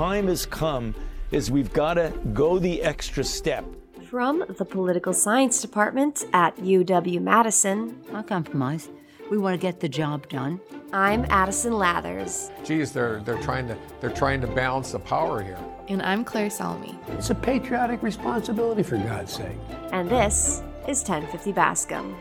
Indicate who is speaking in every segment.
Speaker 1: time has come is we've got to go the extra step.
Speaker 2: From the Political Science Department at UW Madison,
Speaker 3: I compromise. We want to get the job done.
Speaker 2: I'm Addison Lathers.
Speaker 4: Geez, they're they're trying to they're trying to balance the power here.
Speaker 5: And I'm Claire Salmi.
Speaker 6: It's a patriotic responsibility for God's sake.
Speaker 2: And this is 1050 Bascom.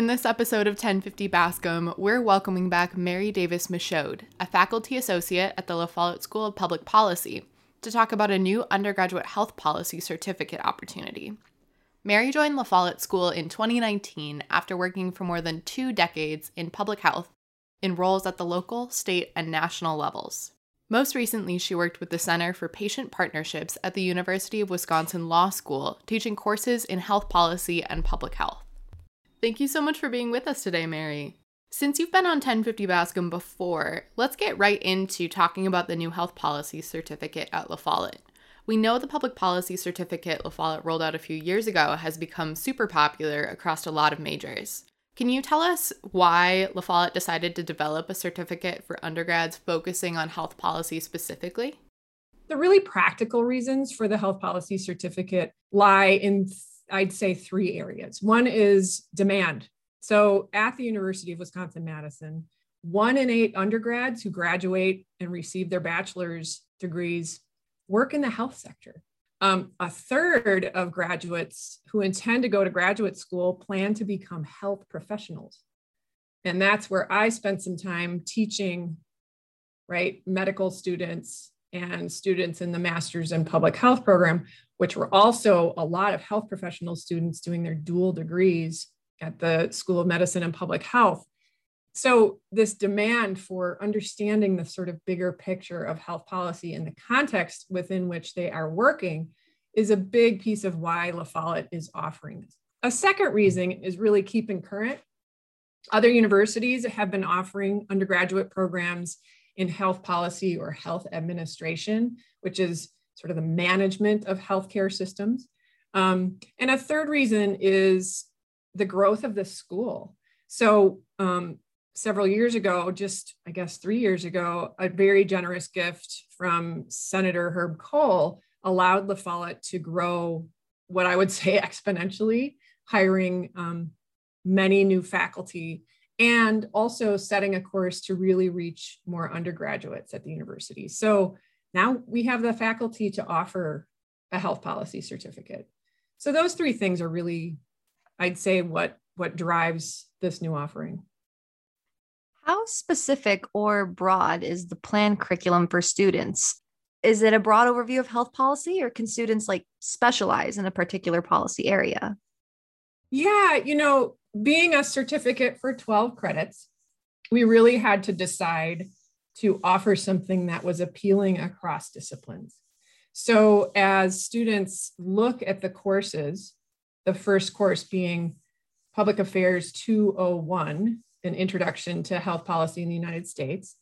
Speaker 5: In this episode of 1050 Bascom, we're welcoming back Mary Davis Michaud, a faculty associate at the La Follette School of Public Policy, to talk about a new undergraduate health policy certificate opportunity. Mary joined La Follette School in 2019 after working for more than two decades in public health in roles at the local, state, and national levels. Most recently, she worked with the Center for Patient Partnerships at the University of Wisconsin Law School, teaching courses in health policy and public health. Thank you so much for being with us today, Mary. Since you've been on 1050 Bascom before, let's get right into talking about the new health policy certificate at La Follette. We know the public policy certificate La Follette rolled out a few years ago has become super popular across a lot of majors. Can you tell us why La Follette decided to develop a certificate for undergrads focusing on health policy specifically?
Speaker 7: The really practical reasons for the health policy certificate lie in, I'd say, three areas. One is demand. So at the University of Wisconsin Madison, one in eight undergrads who graduate and receive their bachelor's degrees work in the health sector. Um, a third of graduates who intend to go to graduate school plan to become health professionals. And that's where I spent some time teaching, right, medical students and students in the master's in public health program, which were also a lot of health professional students doing their dual degrees at the School of Medicine and Public Health. So, this demand for understanding the sort of bigger picture of health policy and the context within which they are working is a big piece of why La Follette is offering this. A second reason is really keeping current. Other universities have been offering undergraduate programs in health policy or health administration, which is sort of the management of healthcare systems. Um, and a third reason is the growth of the school. So um, several years ago, just I guess three years ago, a very generous gift from Senator Herb Kohl allowed La Follette to grow what I would say exponentially, hiring um, many new faculty and also setting a course to really reach more undergraduates at the university. So now we have the faculty to offer a health policy certificate. So those three things are really I'd say what what drives this new offering.
Speaker 2: How specific or broad is the plan curriculum for students? Is it a broad overview of health policy or can students like specialize in a particular policy area?
Speaker 7: Yeah, you know, being a certificate for 12 credits, we really had to decide to offer something that was appealing across disciplines. So, as students look at the courses the first course being Public Affairs 201, an introduction to health policy in the United States.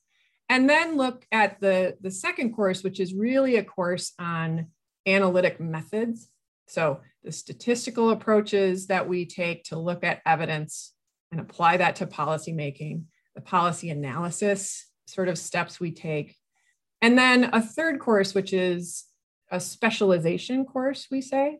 Speaker 7: And then look at the, the second course, which is really a course on analytic methods. So, the statistical approaches that we take to look at evidence and apply that to policymaking, the policy analysis sort of steps we take. And then a third course, which is a specialization course, we say,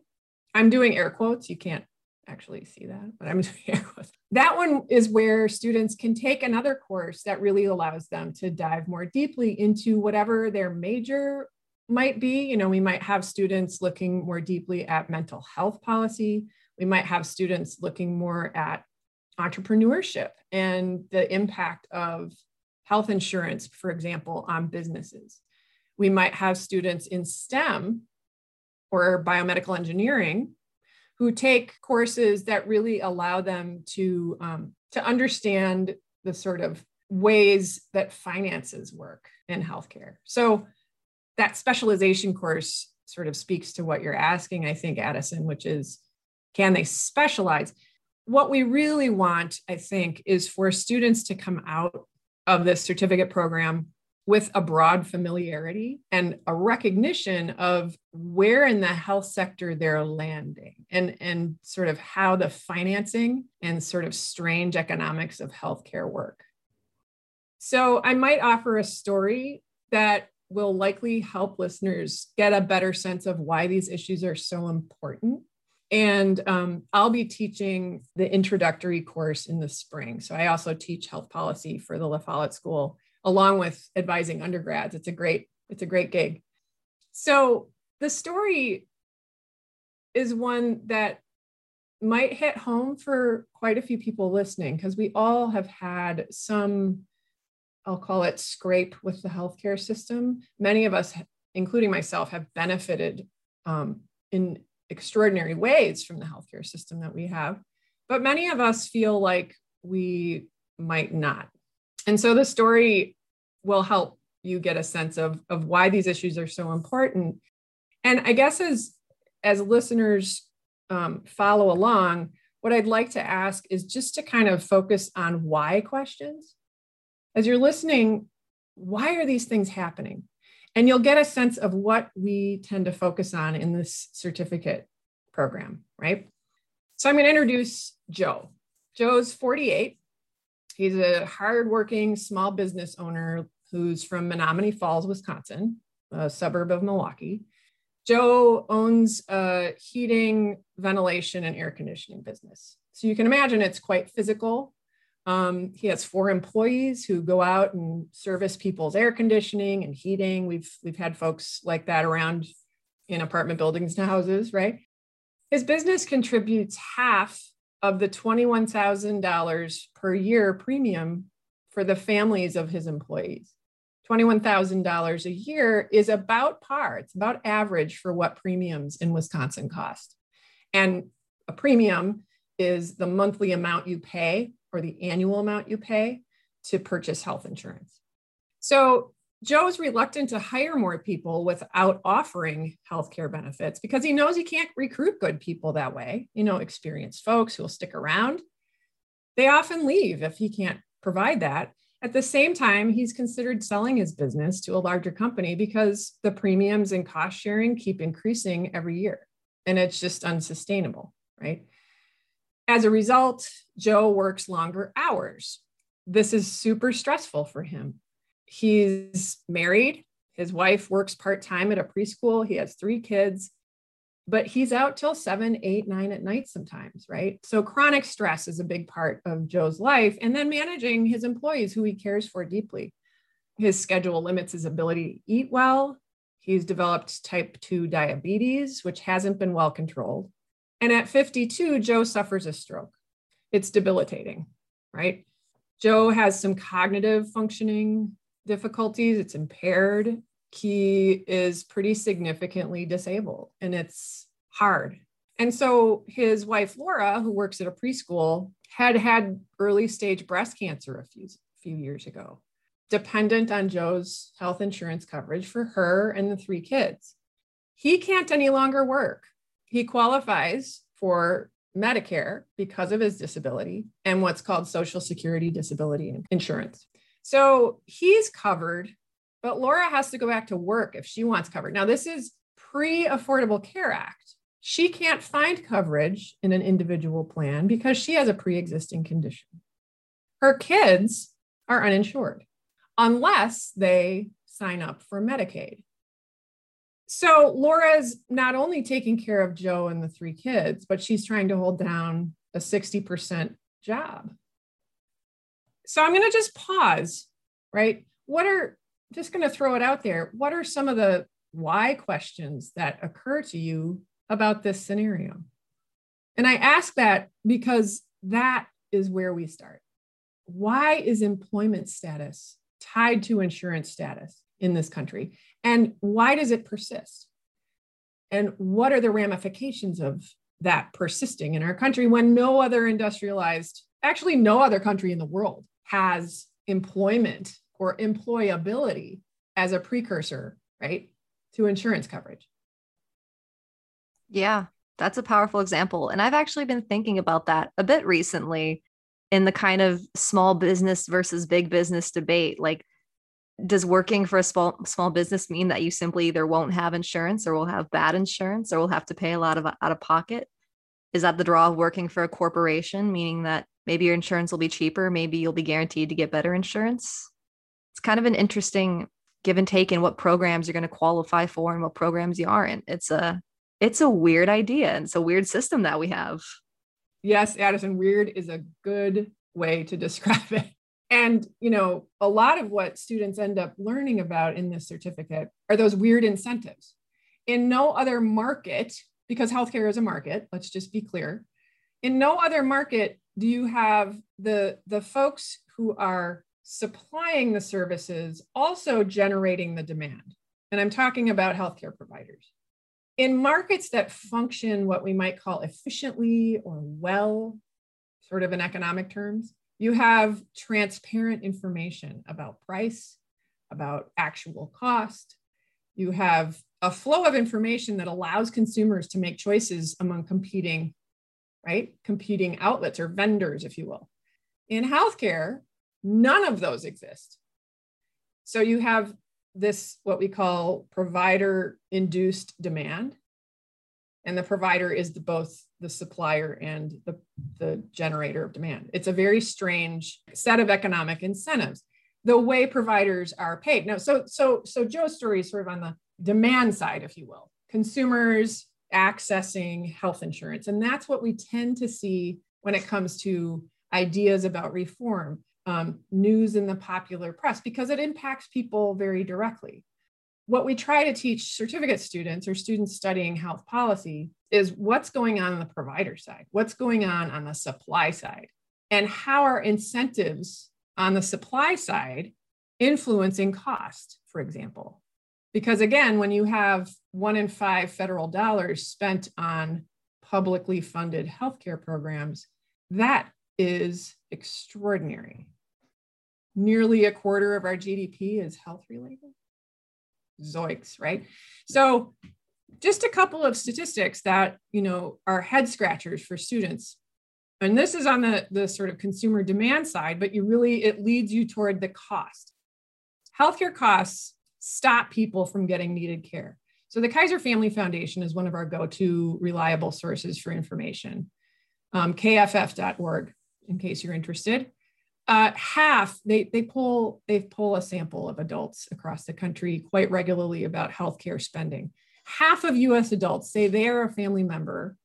Speaker 7: I'm doing air quotes. You can't actually see that, but I'm doing air quotes. That one is where students can take another course that really allows them to dive more deeply into whatever their major might be. You know, we might have students looking more deeply at mental health policy. We might have students looking more at entrepreneurship and the impact of health insurance, for example, on businesses. We might have students in STEM or biomedical engineering who take courses that really allow them to um, to understand the sort of ways that finances work in healthcare. So that specialization course sort of speaks to what you're asking, I think, Addison, which is can they specialize? What we really want, I think, is for students to come out of this certificate program with a broad familiarity and a recognition of where in the health sector they're landing and, and sort of how the financing and sort of strange economics of healthcare work. So I might offer a story that will likely help listeners get a better sense of why these issues are so important. And um, I'll be teaching the introductory course in the spring. So I also teach health policy for the La Follette School along with advising undergrads. It's a great, it's a great gig. So the story is one that might hit home for quite a few people listening because we all have had some, I'll call it scrape with the healthcare system. Many of us, including myself, have benefited um, in extraordinary ways from the healthcare system that we have. But many of us feel like we might not. And so the story will help you get a sense of, of why these issues are so important. And I guess as, as listeners um, follow along, what I'd like to ask is just to kind of focus on why questions. As you're listening, why are these things happening? And you'll get a sense of what we tend to focus on in this certificate program, right? So I'm going to introduce Joe. Joe's 48. He's a hardworking small business owner who's from Menomonee Falls, Wisconsin, a suburb of Milwaukee. Joe owns a heating, ventilation, and air conditioning business. So you can imagine it's quite physical. Um, he has four employees who go out and service people's air conditioning and heating. We've we've had folks like that around in apartment buildings and houses, right? His business contributes half of the $21,000 per year premium for the families of his employees. $21,000 a year is about par. It's about average for what premiums in Wisconsin cost. And a premium is the monthly amount you pay or the annual amount you pay to purchase health insurance. So Joe's reluctant to hire more people without offering healthcare benefits because he knows he can't recruit good people that way, you know, experienced folks who will stick around. They often leave if he can't provide that. At the same time, he's considered selling his business to a larger company because the premiums and cost sharing keep increasing every year. And it's just unsustainable, right? As a result, Joe works longer hours. This is super stressful for him he's married. His wife works part time at a preschool. He has three kids, but he's out till seven, eight, nine at night sometimes, right? So chronic stress is a big part of Joe's life. And then managing his employees, who he cares for deeply. His schedule limits his ability to eat well. He's developed type 2 diabetes, which hasn't been well controlled. And at 52, Joe suffers a stroke. It's debilitating, right? Joe has some cognitive functioning difficulties, it's impaired. He is pretty significantly disabled and it's hard. And so his wife, Laura, who works at a preschool, had had early stage breast cancer a few, few years ago, dependent on Joe's health insurance coverage for her and the three kids. He can't any longer work. He qualifies for Medicare because of his disability and what's called Social Security disability insurance. So he's covered, but Laura has to go back to work if she wants covered. Now, this is pre Affordable Care Act. She can't find coverage in an individual plan because she has a pre existing condition. Her kids are uninsured unless they sign up for Medicaid. So Laura's not only taking care of Joe and the three kids, but she's trying to hold down a 60% job. So I'm going to just pause, right? What are, just going to throw it out there. What are some of the why questions that occur to you about this scenario? And I ask that because that is where we start. Why is employment status tied to insurance status in this country? And why does it persist? And what are the ramifications of that persisting in our country when no other industrialized, actually, no other country in the world has employment or employability as a precursor, right, to insurance coverage.
Speaker 2: Yeah, that's a powerful example. And I've actually been thinking about that a bit recently in the kind of small business versus big business debate. Like, does working for a small small business mean that you simply either won't have insurance or will have bad insurance or will have to pay a lot of out of pocket? Is that the draw of working for a corporation, meaning that maybe your insurance will be cheaper, maybe you'll be guaranteed to get better insurance? It's kind of an interesting give and take in what programs you're going to qualify for and what programs you aren't. It's a it's a weird idea and it's a weird system that we have.
Speaker 7: Yes, Addison, weird is a good way to describe it. And, you know, a lot of what students end up learning about in this certificate are those weird incentives. In no other market, because healthcare is a market, let's just be clear. In no other market do you have the, the folks who are supplying the services also generating the demand. And I'm talking about healthcare providers. In markets that function what we might call efficiently or well, sort of in economic terms, you have transparent information about price, about actual cost. You have a flow of information that allows consumers to make choices among competing, right? Competing outlets or vendors, if you will. In healthcare, none of those exist. So you have this, what we call provider induced demand. And the provider is the, both the supplier and the, the generator of demand. It's a very strange set of economic incentives. The way providers are paid. Now, so so so Joe's story is sort of on the demand side, if you will. Consumers accessing health insurance. And that's what we tend to see when it comes to ideas about reform, um, news in the popular press, because it impacts people very directly what we try to teach certificate students or students studying health policy is what's going on on the provider side, what's going on on the supply side, and how are incentives on the supply side influencing cost, for example. Because again, when you have one in five federal dollars spent on publicly funded healthcare programs, that is extraordinary. Nearly a quarter of our GDP is health related zoiks, right? So just a couple of statistics that, you know, are head scratchers for students. And this is on the, the sort of consumer demand side, but you really, it leads you toward the cost. Healthcare costs stop people from getting needed care. So the Kaiser Family Foundation is one of our go-to reliable sources for information. Um, kff.org, in case you're interested uh, half they they pull they pull a sample of adults across the country quite regularly about healthcare spending. Half of U.S. adults say they are a family member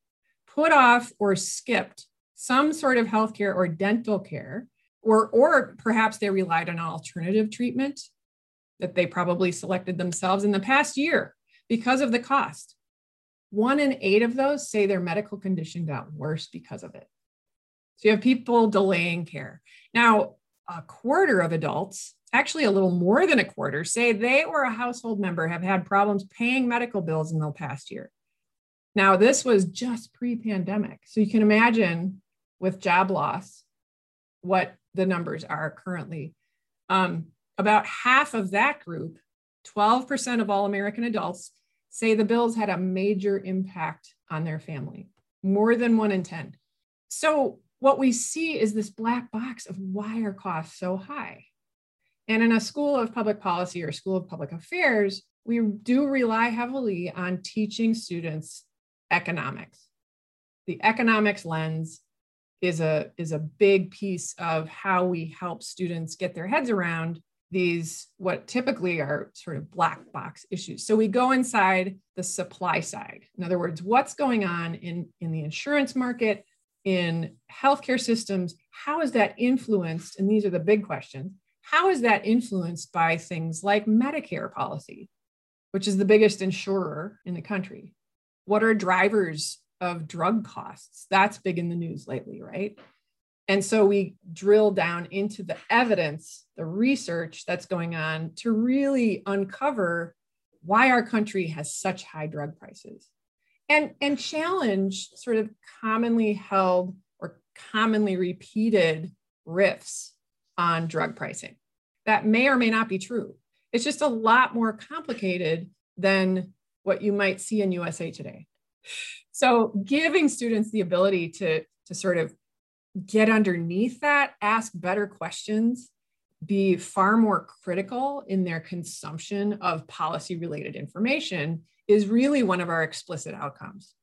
Speaker 7: put off or skipped some sort of healthcare or dental care, or or perhaps they relied on alternative treatment that they probably selected themselves in the past year because of the cost. One in eight of those say their medical condition got worse because of it. So you have people delaying care. Now, a quarter of adults, actually a little more than a quarter, say they or a household member have had problems paying medical bills in the past year. Now, this was just pre pandemic. So you can imagine with job loss what the numbers are currently. Um, about half of that group, 12% of all American adults, say the bills had a major impact on their family, more than one in 10. So what we see is this black box of why are costs so high? And in a school of public policy or school of public affairs, we do rely heavily on teaching students economics. The economics lens is a, is a big piece of how we help students get their heads around these, what typically are sort of black box issues. So we go inside the supply side. In other words, what's going on in, in the insurance market? In healthcare systems, how is that influenced? And these are the big questions. How is that influenced by things like Medicare policy, which is the biggest insurer in the country? What are drivers of drug costs? That's big in the news lately, right? And so we drill down into the evidence, the research that's going on to really uncover why our country has such high drug prices and and challenge sort of commonly held or commonly repeated riffs on drug pricing that may or may not be true. It's just a lot more complicated than what you might see in usa today. So giving students the ability to to sort of get underneath that ask better questions be far more critical in their consumption of policy related information is really one of our explicit outcomes.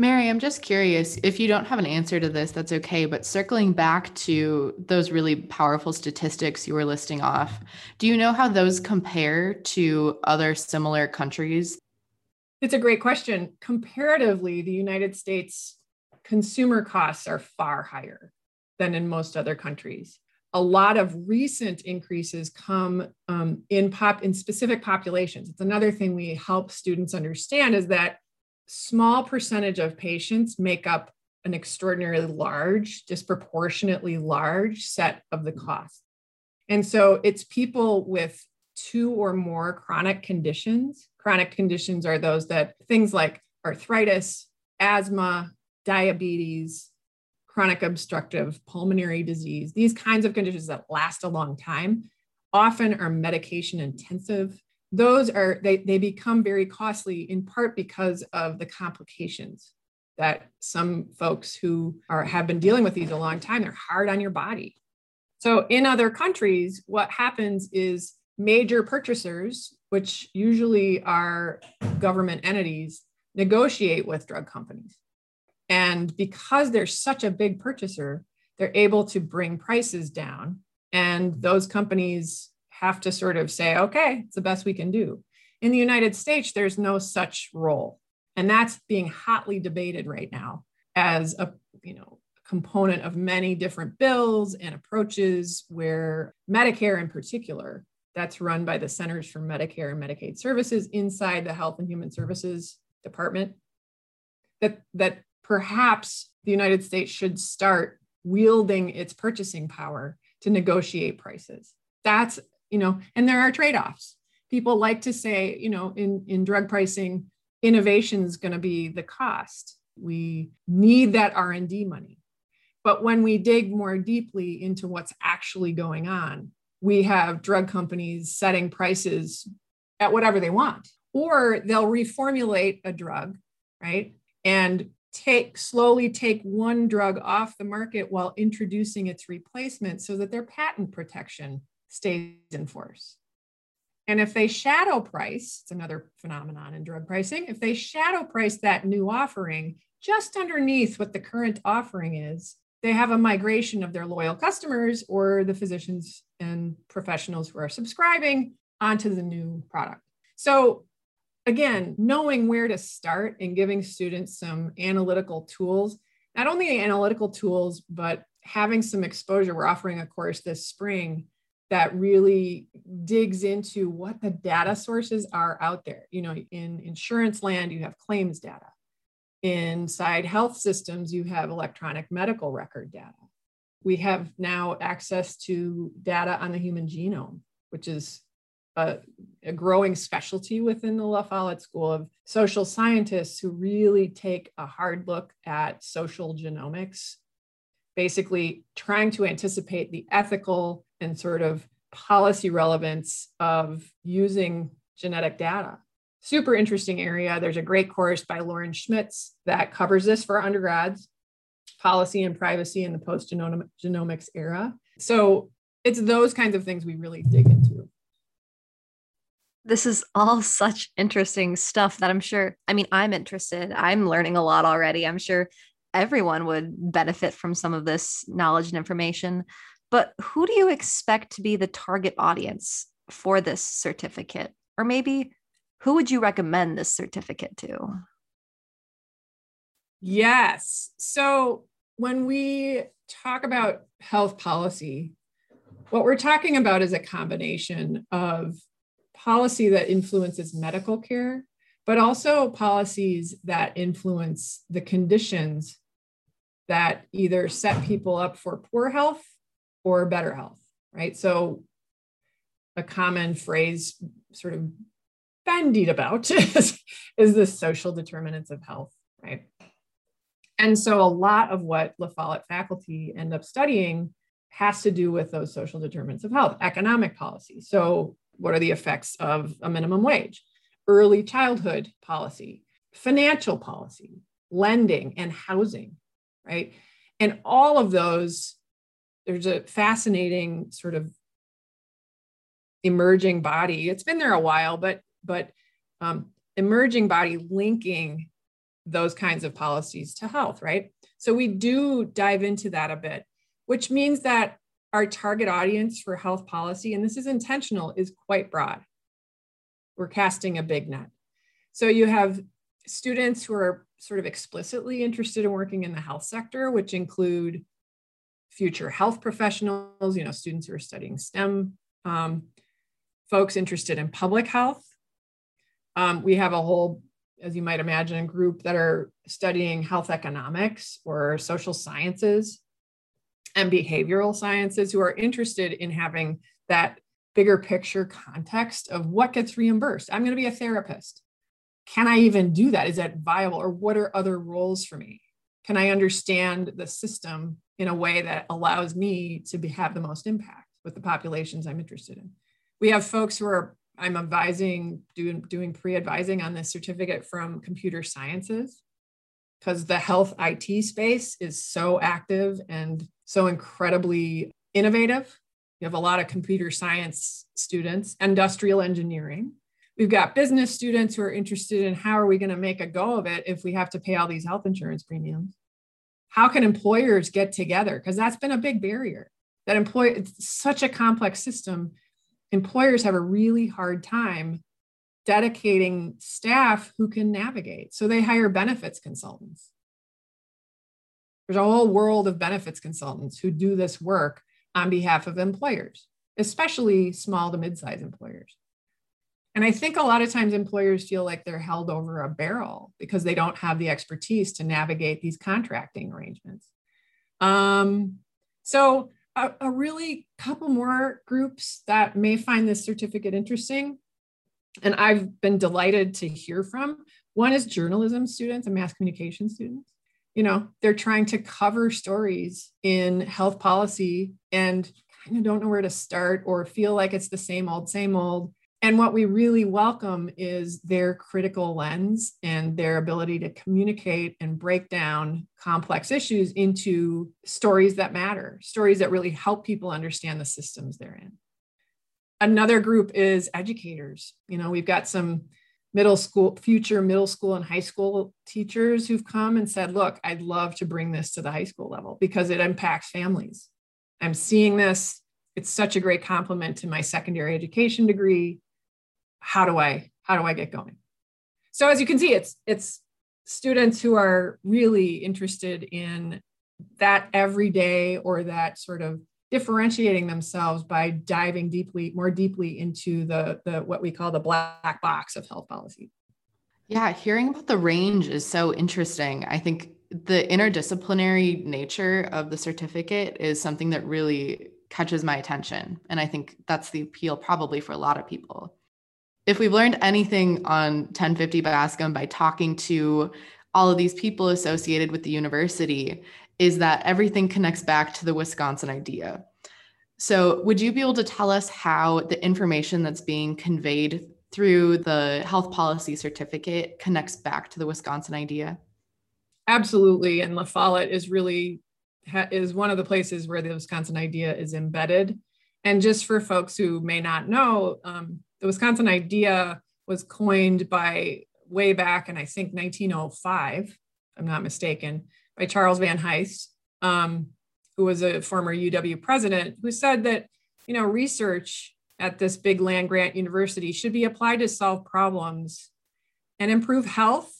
Speaker 5: Mary, I'm just curious if you don't have an answer to this, that's okay. But circling back to those really powerful statistics you were listing off, do you know how those compare to other similar countries?
Speaker 7: It's a great question. Comparatively, the United States consumer costs are far higher than in most other countries. A lot of recent increases come um, in pop in specific populations. It's another thing we help students understand is that small percentage of patients make up an extraordinarily large, disproportionately large set of the cost. And so it's people with two or more chronic conditions. Chronic conditions are those that things like arthritis, asthma, diabetes, chronic obstructive pulmonary disease, these kinds of conditions that last a long time often are medication intensive. Those are they, they become very costly in part because of the complications that some folks who are have been dealing with these a long time they're hard on your body. So in other countries what happens is major purchasers which usually are government entities negotiate with drug companies and because they're such a big purchaser they're able to bring prices down and those companies have to sort of say, okay, it's the best we can do. In the United States, there's no such role. And that's being hotly debated right now as a, you know, component of many different bills and approaches where Medicare in particular, that's run by the Centers for Medicare and Medicaid Services inside the Health and Human Services Department, that, that perhaps the United States should start wielding its purchasing power to negotiate prices. That's you know, and there are trade-offs. People like to say, you know, in, in drug pricing, innovation is going to be the cost. We need that R&D money. But when we dig more deeply into what's actually going on, we have drug companies setting prices at whatever they want, or they'll reformulate a drug, right? And take slowly take one drug off the market while introducing its replacement so that their patent protection stays in force. And if they shadow price, it's another phenomenon in drug pricing, if they shadow price that new offering just underneath what the current offering is, they have a migration of their loyal customers or the physicians and professionals who are subscribing onto the new product. So, again, knowing where to start and giving students some analytical tools, not only analytical tools, but having some exposure. We're offering a course this spring that really digs into what the data sources are out there. You know, in insurance land, you have claims data. Inside health systems, you have electronic medical record data. We have now access to data on the human genome, which is a, a growing specialty within the La Follette School of Social Scientists who really take a hard look at social genomics, basically trying to anticipate the ethical and sort of policy relevance of using genetic data. Super interesting area. There's a great course by Lauren Schmitz that covers this for undergrads policy and privacy in the post genomics era. So it's those kinds of things we really dig into.
Speaker 2: This is all such interesting stuff that I'm sure, I mean, I'm interested. I'm learning a lot already. I'm sure everyone would benefit from some of this knowledge and information. But who do you expect to be the target audience for this certificate? Or maybe who would you recommend this certificate to?
Speaker 7: Yes. So when we talk about health policy, what we're talking about is a combination of policy that influences medical care, but also policies that influence the conditions that either set people up for poor health or better health, right? So a common phrase sort of bandied about is, is the social determinants of health, right? And so a lot of what La Follette faculty end up studying has to do with those social determinants of health, economic policy. So what are the effects of a minimum wage? Early childhood policy, financial policy, lending and housing, right? And all of those there's a fascinating sort of emerging body. It's been there a while, but but um, emerging body linking those kinds of policies to health, right? So we do dive into that a bit, which means that our target audience for health policy, and this is intentional, is quite broad. We're casting a big net. So you have students who are sort of explicitly interested in working in the health sector, which include future health professionals, you know, students who are studying STEM, um, folks interested in public health. Um, we have a whole, as you might imagine, group that are studying health economics or social sciences and behavioral sciences who are interested in having that bigger picture context of what gets reimbursed. I'm going to be a therapist. Can I even do that? Is that viable? Or what are other roles for me? Can I understand the system in a way that allows me to be, have the most impact with the populations I'm interested in? We have folks who are, I'm advising, doing, doing pre advising on this certificate from computer sciences because the health IT space is so active and so incredibly innovative. You have a lot of computer science students, industrial engineering. We've got business students who are interested in how are we going to make a go of it if we have to pay all these health insurance premiums? How can employers get together? Because that's been a big barrier. That employ it's such a complex system. Employers have a really hard time dedicating staff who can navigate. So they hire benefits consultants. There's a whole world of benefits consultants who do this work on behalf of employers, especially small to mid-sized employers. And I think a lot of times employers feel like they're held over a barrel because they don't have the expertise to navigate these contracting arrangements. Um, so a, a really couple more groups that may find this certificate interesting and I've been delighted to hear from. One is journalism students and mass communication students. You know, they're trying to cover stories in health policy and kind of don't know where to start or feel like it's the same old, same old. And what we really welcome is their critical lens and their ability to communicate and break down complex issues into stories that matter, stories that really help people understand the systems they're in another group is educators. You know, we've got some middle school, future middle school and high school teachers who've come and said, look, I'd love to bring this to the high school level because it impacts families. I'm seeing this. It's such a great complement to my secondary education degree. How do I, how do I get going? So as you can see, it's it's students who are really interested in that everyday or that sort of differentiating themselves by diving deeply, more deeply into the, the what we call the black box of health policy.
Speaker 5: Yeah, hearing about the range is so interesting. I think the interdisciplinary nature of the certificate is something that really catches my attention. And I think that's the appeal probably for a lot of people. If we've learned anything on 1050 Bascom by talking to all of these people associated with the university, is that everything connects back to the Wisconsin idea. So, would you be able to tell us how the information that's being conveyed through the health policy certificate connects back to the Wisconsin idea?
Speaker 7: Absolutely. And La Follette is really is one of the places where the Wisconsin idea is embedded. And just for folks who may not know, um, the Wisconsin idea was coined by way back in I think 1905, if I'm not mistaken, by Charles Van Hise, um, who was a former UW president, who said that you know research at this big land grant university should be applied to solve problems and improve health,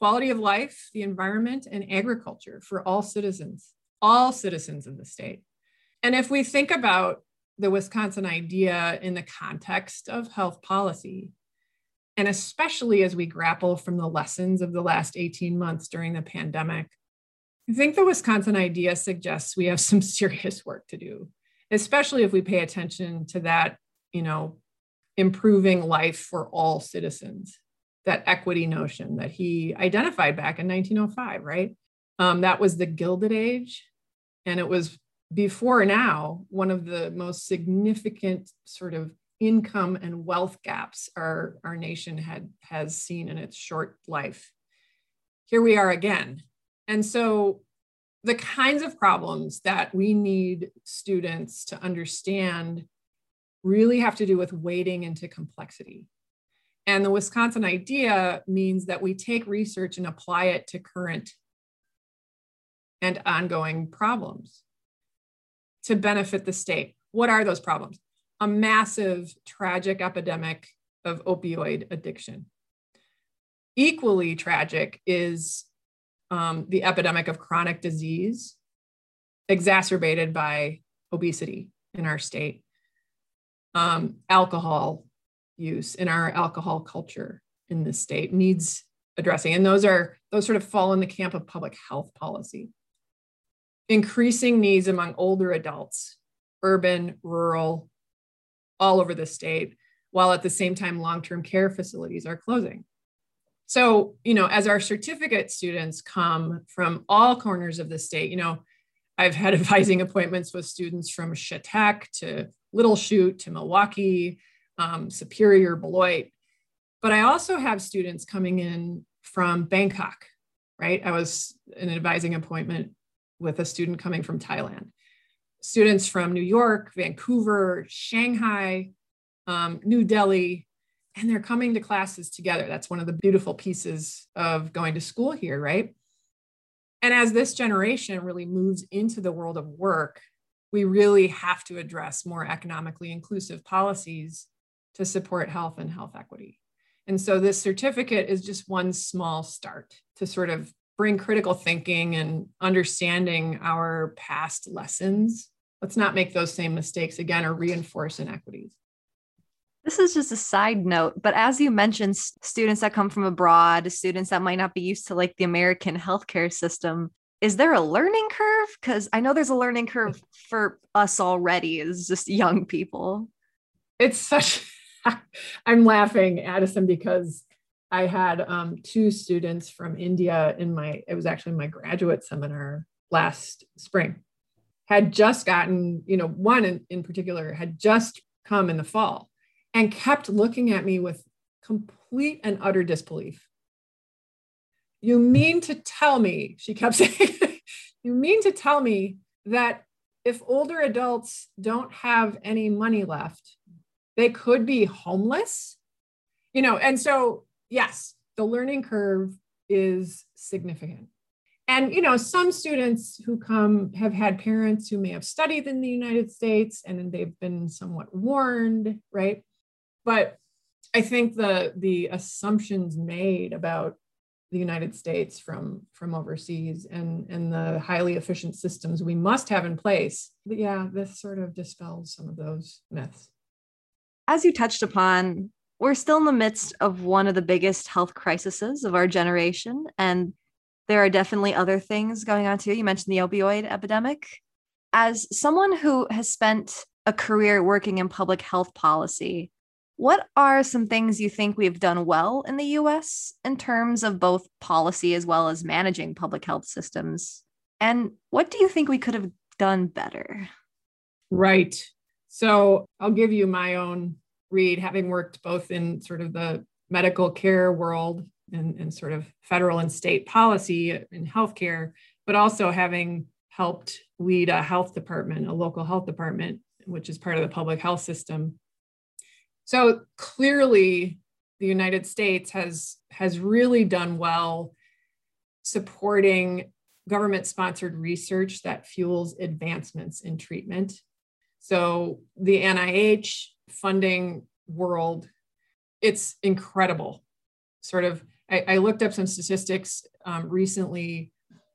Speaker 7: quality of life, the environment, and agriculture for all citizens, all citizens of the state. And if we think about the Wisconsin idea in the context of health policy, and especially as we grapple from the lessons of the last 18 months during the pandemic, I think the Wisconsin idea suggests we have some serious work to do, especially if we pay attention to that, you know, improving life for all citizens, that equity notion that he identified back in 1905, right? Um, that was the Gilded Age. And it was before now one of the most significant sort of income and wealth gaps our, our nation had has seen in its short life. Here we are again and so the kinds of problems that we need students to understand really have to do with wading into complexity. And the Wisconsin idea means that we take research and apply it to current and ongoing problems to benefit the state. What are those problems? A massive, tragic epidemic of opioid addiction. Equally tragic is um, the epidemic of chronic disease exacerbated by obesity in our state, um, alcohol use in our alcohol culture in this state needs addressing. And those are those sort of fall in the camp of public health policy. Increasing needs among older adults, urban, rural, all over the state, while at the same time long-term care facilities are closing. So, you know, as our certificate students come from all corners of the state, you know, I've had advising appointments with students from Chautauqua to Little Chute to Milwaukee, um, Superior, Beloit. But I also have students coming in from Bangkok, right? I was in an advising appointment with a student coming from Thailand. Students from New York, Vancouver, Shanghai, um, New Delhi, and they're coming to classes together. That's one of the beautiful pieces of going to school here, right? And as this generation really moves into the world of work, we really have to address more economically inclusive policies to support health and health equity. And so this certificate is just one small start to sort of bring critical thinking and understanding our past lessons. Let's not make those same mistakes again or reinforce inequities.
Speaker 2: This is just a side note, but as you mentioned, students that come from abroad, students that might not be used to like the American healthcare system, is there a learning curve? Because I know there's a learning curve for us already as just young people.
Speaker 7: It's such, I'm laughing, Addison, because I had um, two students from India in my, it was actually my graduate seminar last spring, had just gotten, you know, one in, in particular had just come in the fall and kept looking at me with complete and utter disbelief. You mean to tell me, she kept saying, you mean to tell me that if older adults don't have any money left, they could be homeless? You know, and so yes, the learning curve is significant. And you know, some students who come have had parents who may have studied in the United States and then they've been somewhat warned, right? But I think the the assumptions made about the United States from from overseas and and the highly efficient systems we must have in place. But yeah, this sort of dispels some of those myths.
Speaker 2: As you touched upon, we're still in the midst of one of the biggest health crises of our generation. And there are definitely other things going on too. You mentioned the opioid epidemic. As someone who has spent a career working in public health policy, what are some things you think we've done well in the US in terms of both policy as well as managing public health systems? And what do you think we could have done better?
Speaker 7: Right. So I'll give you my own read, having worked both in sort of the medical care world and, and sort of federal and state policy in healthcare, but also having helped lead a health department, a local health department, which is part of the public health system. So clearly, the United States has has really done well supporting government sponsored research that fuels advancements in treatment. So the NIH funding world, it's incredible. Sort of, I, I looked up some statistics um, recently,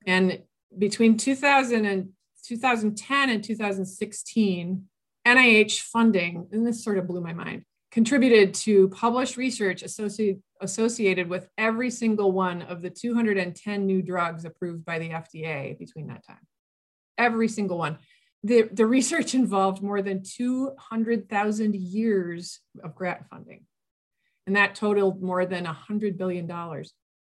Speaker 7: and between 2000 and 2010 and 2016, NIH funding, and this sort of blew my mind, contributed to published research associated, associated with every single one of the 210 new drugs approved by the FDA between that time. Every single one the, the research involved more than 200,000 years of grant funding, and that totaled more than $100 billion.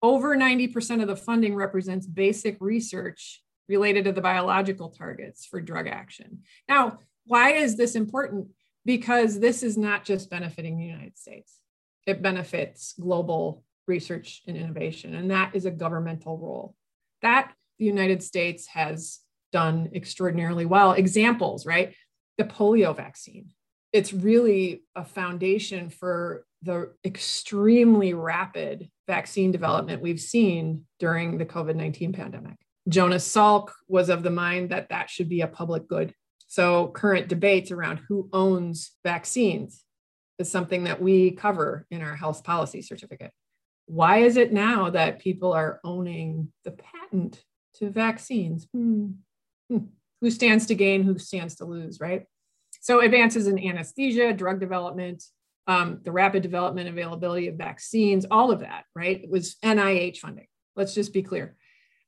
Speaker 7: Over 90% of the funding represents basic research related to the biological targets for drug action. Now, why is this important? Because this is not just benefiting the United States, it benefits global research and innovation, and that is a governmental role. That the United States has done extraordinarily well. Examples, right? The polio vaccine. It's really a foundation for the extremely rapid vaccine development we've seen during the COVID 19 pandemic. Jonas Salk was of the mind that that should be a public good. So, current debates around who owns vaccines is something that we cover in our health policy certificate. Why is it now that people are owning the patent to vaccines? Hmm. Hmm. Who stands to gain? Who stands to lose, right? So, advances in anesthesia, drug development, um, the rapid development availability of vaccines, all of that, right? It was NIH funding. Let's just be clear.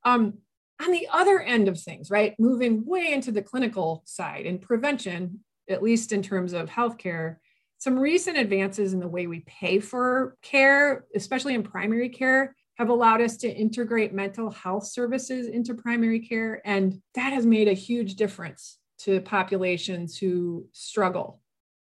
Speaker 7: Um, on the other end of things, right, moving way into the clinical side and prevention, at least in terms of healthcare, some recent advances in the way we pay for care, especially in primary care, have allowed us to integrate mental health services into primary care. And that has made a huge difference to populations who struggle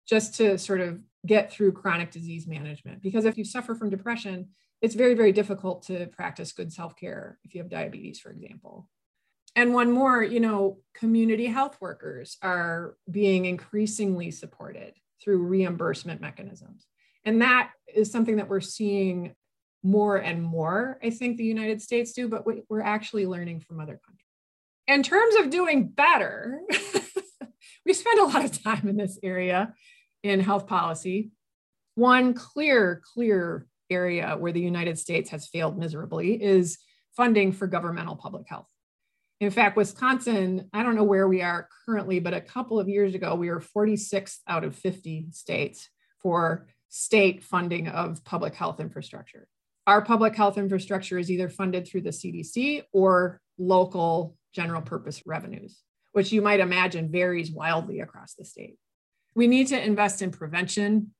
Speaker 7: just to sort of get through chronic disease management. Because if you suffer from depression, it's very, very difficult to practice good self care if you have diabetes, for example. And one more, you know, community health workers are being increasingly supported through reimbursement mechanisms. And that is something that we're seeing more and more, I think the United States do, but we're actually learning from other countries. In terms of doing better, we spend a lot of time in this area in health policy. One clear, clear area where the United States has failed miserably is funding for governmental public health. In fact, Wisconsin, I don't know where we are currently, but a couple of years ago, we were 46th out of 50 states for state funding of public health infrastructure. Our public health infrastructure is either funded through the CDC or local general purpose revenues, which you might imagine varies wildly across the state. We need to invest in prevention,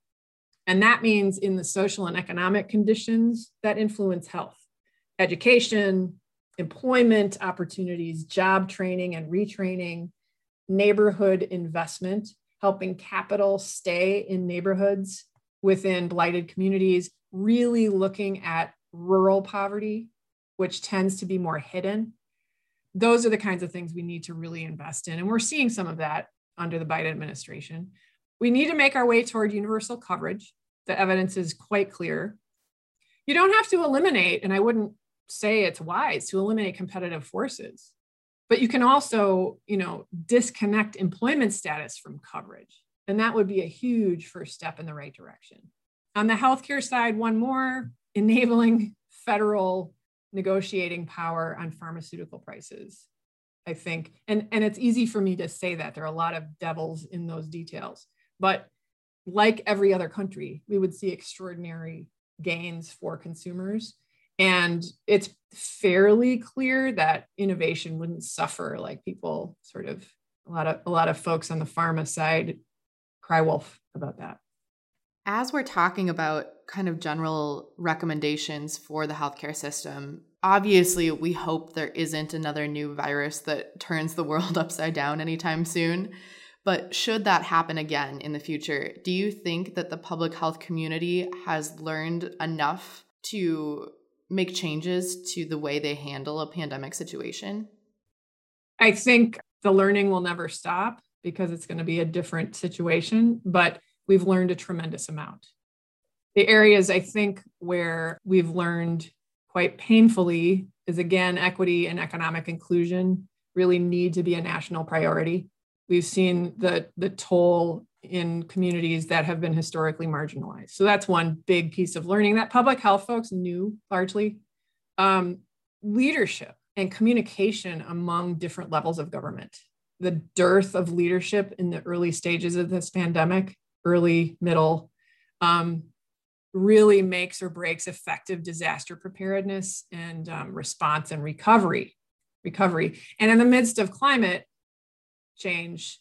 Speaker 7: and that means in the social and economic conditions that influence health, education, employment opportunities, job training and retraining, neighborhood investment, helping capital stay in neighborhoods within blighted communities, really looking at rural poverty, which tends to be more hidden. Those are the kinds of things we need to really invest in. And we're seeing some of that under the Biden administration. We need to make our way toward universal coverage. The evidence is quite clear. You don't have to eliminate, and I wouldn't say it's wise to eliminate competitive forces, but you can also, you know, disconnect employment status from coverage. And that would be a huge first step in the right direction. On the healthcare side, one more enabling federal negotiating power on pharmaceutical prices. I think, and, and it's easy for me to say that there are a lot of devils in those details. But like every other country, we would see extraordinary gains for consumers. And it's fairly clear that innovation wouldn't suffer like people sort of a lot of a lot of folks on the pharma side cry wolf about that.
Speaker 5: As we're talking about kind of general recommendations for the healthcare system, obviously we hope there isn't another new virus that turns the world upside down anytime soon. But should that happen again in the future, do you think that the public health community has learned enough to make changes to the way they handle a pandemic situation?
Speaker 7: I think the learning will never stop because it's going to be a different situation, but we've learned a tremendous amount. The areas I think where we've learned quite painfully is again, equity and economic inclusion really need to be a national priority. We've seen the, the toll in communities that have been historically marginalized. So that's one big piece of learning that public health folks knew largely. Um, leadership and communication among different levels of government. The dearth of leadership in the early stages of this pandemic, early, middle, um, really makes or breaks effective disaster preparedness and um, response and recovery. Recovery. And in the midst of climate, change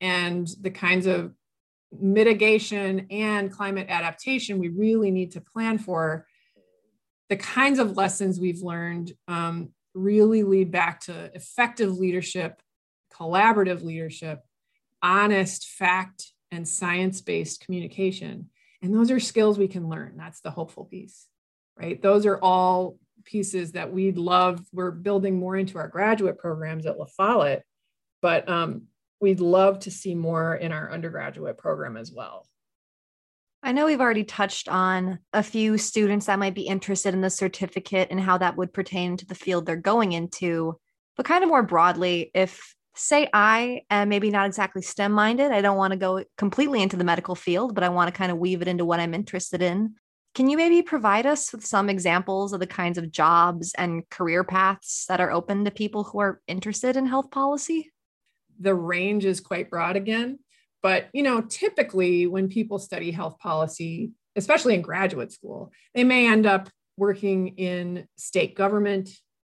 Speaker 7: and the kinds of mitigation and climate adaptation we really need to plan for, the kinds of lessons we've learned um, really lead back to effective leadership, collaborative leadership, honest, fact, and science based communication. And those are skills we can learn. That's the hopeful piece, right? Those are all pieces that we'd love, we're building more into our graduate programs at La Follette, but um, we'd love to see more in our undergraduate program as well.
Speaker 2: I know we've already touched on a few students that might be interested in the certificate and how that would pertain to the field they're going into. But kind of more broadly, if say I am maybe not exactly STEM minded, I don't want to go completely into the medical field, but I want to kind of weave it into what I'm interested in. Can you maybe provide us with some examples of the kinds of jobs and career paths that are open to people who are interested in health policy?
Speaker 7: The range is quite broad again. But, you know, typically when people study health policy, especially in graduate school, they may end up working in state government,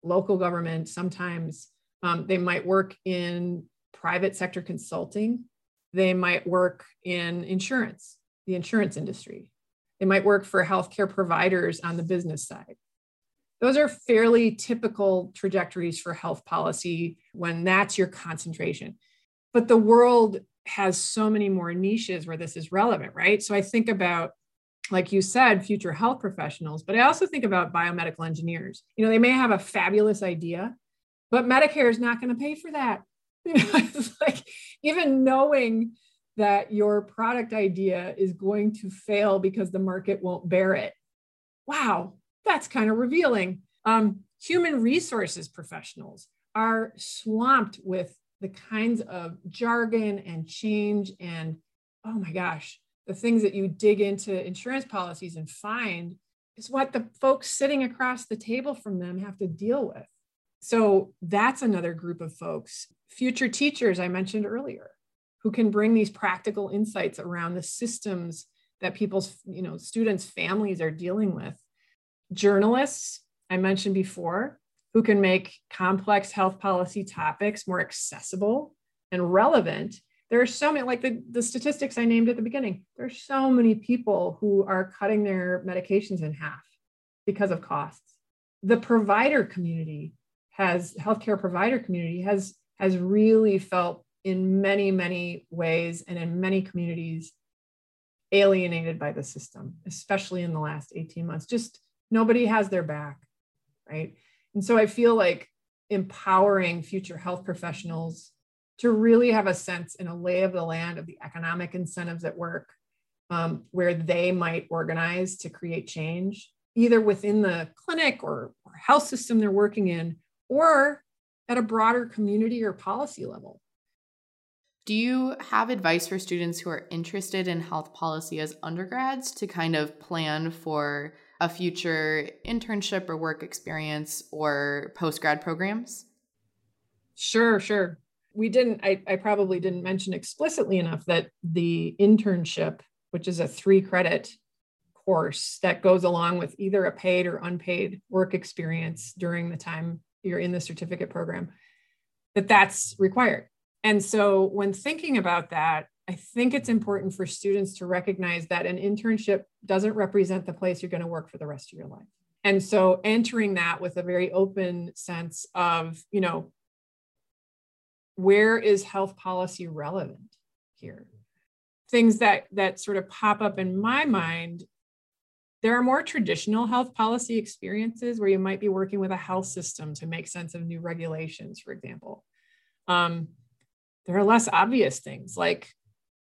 Speaker 7: local government. Sometimes um, they might work in private sector consulting. They might work in insurance, the insurance industry. They might work for healthcare providers on the business side. Those are fairly typical trajectories for health policy when that's your concentration. But the world has so many more niches where this is relevant, right? So I think about, like you said, future health professionals, but I also think about biomedical engineers. You know, they may have a fabulous idea, but Medicare is not going to pay for that. It's like even knowing that your product idea is going to fail because the market won't bear it. Wow, that's kind of revealing. Um, human resources professionals are swamped with the kinds of jargon and change and oh my gosh the things that you dig into insurance policies and find is what the folks sitting across the table from them have to deal with so that's another group of folks future teachers i mentioned earlier who can bring these practical insights around the systems that people's you know students families are dealing with journalists i mentioned before who can make complex health policy topics more accessible and relevant. There are so many, like the, the statistics I named at the beginning, there's so many people who are cutting their medications in half because of costs. The provider community has, healthcare provider community has, has really felt in many, many ways and in many communities alienated by the system, especially in the last 18 months. Just nobody has their back, right? And so I feel like empowering future health professionals to really have a sense and a lay of the land of the economic incentives at work um, where they might organize to create change, either within the clinic or, or health system they're working in, or at a broader community or policy level.
Speaker 5: Do you have advice for students who are interested in health policy as undergrads to kind of plan for a future internship or work experience or post grad programs?
Speaker 7: Sure, sure. We didn't, I, I probably didn't mention explicitly enough that the internship, which is a three credit course that goes along with either a paid or unpaid work experience during the time you're in the certificate program, that that's required. And so when thinking about that, I think it's important for students to recognize that an internship doesn't represent the place you're going to work for the rest of your life. And so entering that with a very open sense of, you know, where is health policy relevant here? Things that that sort of pop up in my mind there are more traditional health policy experiences where you might be working with a health system to make sense of new regulations, for example. Um, there are less obvious things like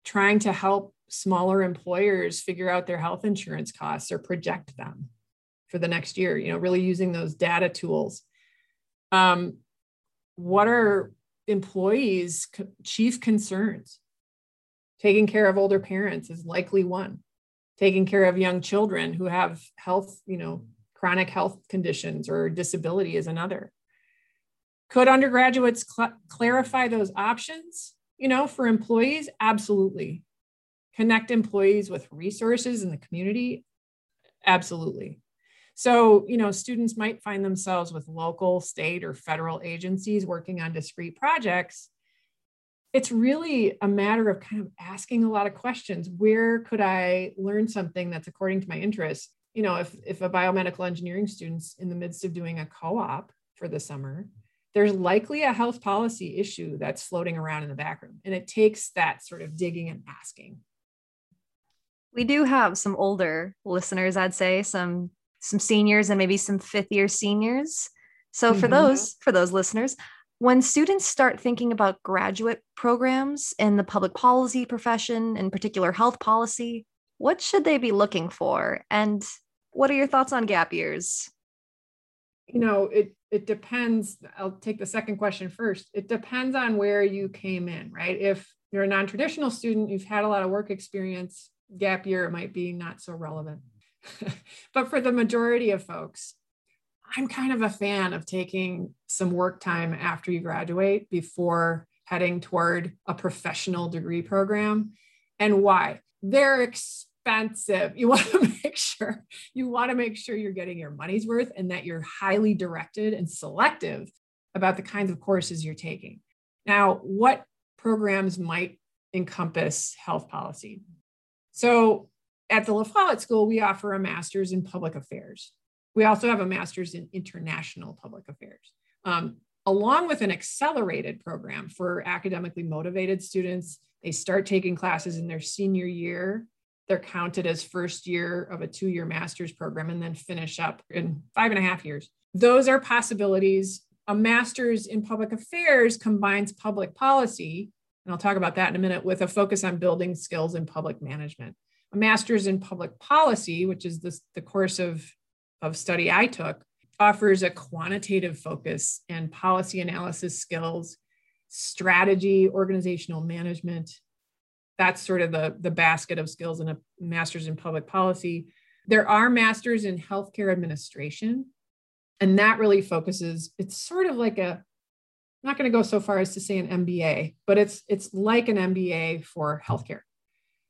Speaker 7: trying to help smaller employers figure out their health insurance costs or project them for the next year you know really using those data tools. Um, what are employees chief concerns? Taking care of older parents is likely one. Taking care of young children who have health you know chronic health conditions or disability is another. Could undergraduates cl- clarify those options you know, for employees, absolutely. Connect employees with resources in the community, absolutely. So, you know, students might find themselves with local, state, or federal agencies working on discrete projects. It's really a matter of kind of asking a lot of questions. Where could I learn something that's according to my interests? You know, if, if a biomedical engineering student's in the midst of doing a co op for the summer, there's likely a health policy issue that's floating around in the background. And it takes that sort of digging and asking.
Speaker 2: We do have some older listeners, I'd say, some some seniors and maybe some fifth year seniors. So for
Speaker 7: Mhm.
Speaker 2: those for those listeners, when students start thinking about graduate programs in the public policy profession, in particular health policy, what should they be looking for? And what are your thoughts on gap years?
Speaker 7: You know it it depends i'll take the second question first. It depends on where you came in right? If you're a non-traditional student you've had a lot of work experience gap year might be not so relevant. But for the majority of folks i'm kind of a fan of taking some work time after you graduate before heading toward a professional degree program. And why? They're expensive you want to make sure you want to make sure you're getting your money's worth and that you're highly directed and selective about the kinds of courses you're taking. Now, what programs might encompass health policy? So, at the La Follette School, we offer a master's in public affairs. We also have a master's in international public affairs, um, along with an accelerated program for academically motivated students. They start taking classes in their senior year they're counted as first year of a two year master's program and then finish up in five and a half years. Those are possibilities. A master's in public affairs combines public policy, and I'll talk about that in a minute, with a focus on building skills in public management. A master's in public policy, which is this, the course of, of study I took, offers a quantitative focus and policy analysis skills, strategy, organizational management, that's sort of the, the basket of skills in a master's in public policy. There are masters in healthcare administration, and that really focuses, it's sort of like a, I'm not going to go so far as to say an MBA, but it's it's like an MBA for healthcare.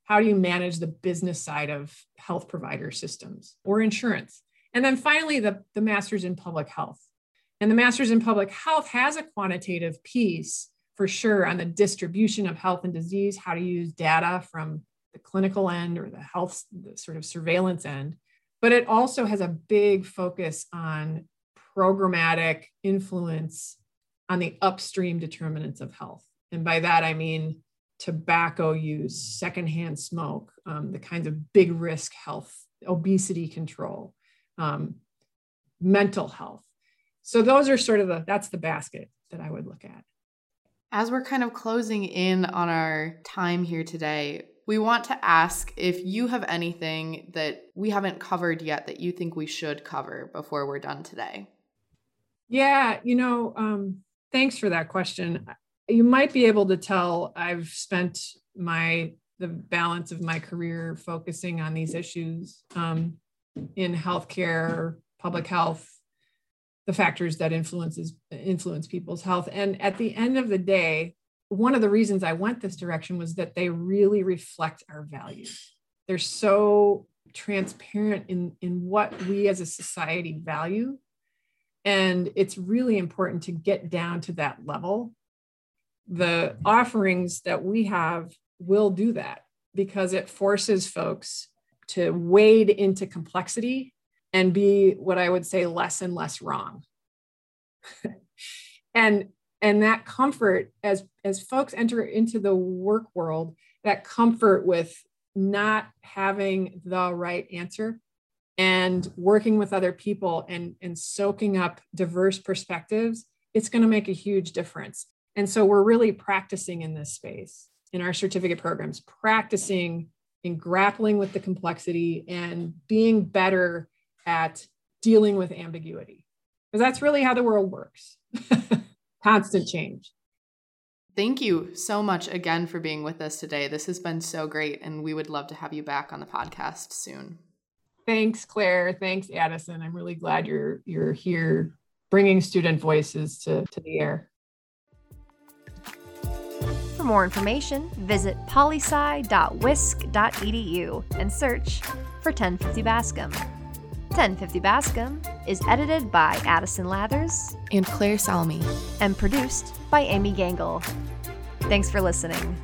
Speaker 7: How do you manage the business side of health provider systems or insurance? And then finally, the, the master's in public health. And the master's in public health has a quantitative piece for sure on the distribution of health and disease, how to use data from the clinical end or the health the sort of surveillance end. But it also has a big focus on programmatic influence on the upstream determinants of health. And by that, I mean tobacco use, secondhand smoke, um, the kinds of big risk health, obesity control, um, mental health. So those are sort of the, that's the basket that I would look at.
Speaker 5: As we're kind of closing in on our time here today, we want to ask if you have anything that we haven't covered yet that you think we should cover before we're done today.
Speaker 7: Yeah, you know, um, thanks for that question. You might be able to tell I've spent my the balance of my career focusing on these issues um, in healthcare, public health, the factors that influences influence people's health. And at the end of the day, one of the reasons I went this direction was that they really reflect our values. They're so transparent in, in what we as a society value. And it's really important to get down to that level. The offerings that we have will do that because it forces folks to wade into complexity and be what I would say less and less wrong. and and that comfort as as folks enter into the work world, that comfort with not having the right answer and working with other people and and soaking up diverse perspectives, it's going to make a huge difference. And so we're really practicing in this space in our certificate programs, practicing in grappling with the complexity and being better at dealing with ambiguity. Because that's really how the world works constant change.
Speaker 5: Thank you so much again for being with us today. This has been so great, and we would love to have you back on the podcast soon.
Speaker 7: Thanks, Claire. Thanks, Addison. I'm really glad you're you're here bringing student voices to, to the air.
Speaker 2: For more information, visit polysci.wisc.edu and search for 1050 Bascom. 1050 Bascom is edited by Addison Lathers
Speaker 5: And Claire Salmi.
Speaker 2: and produced by Amy Gangle. Thanks for listening.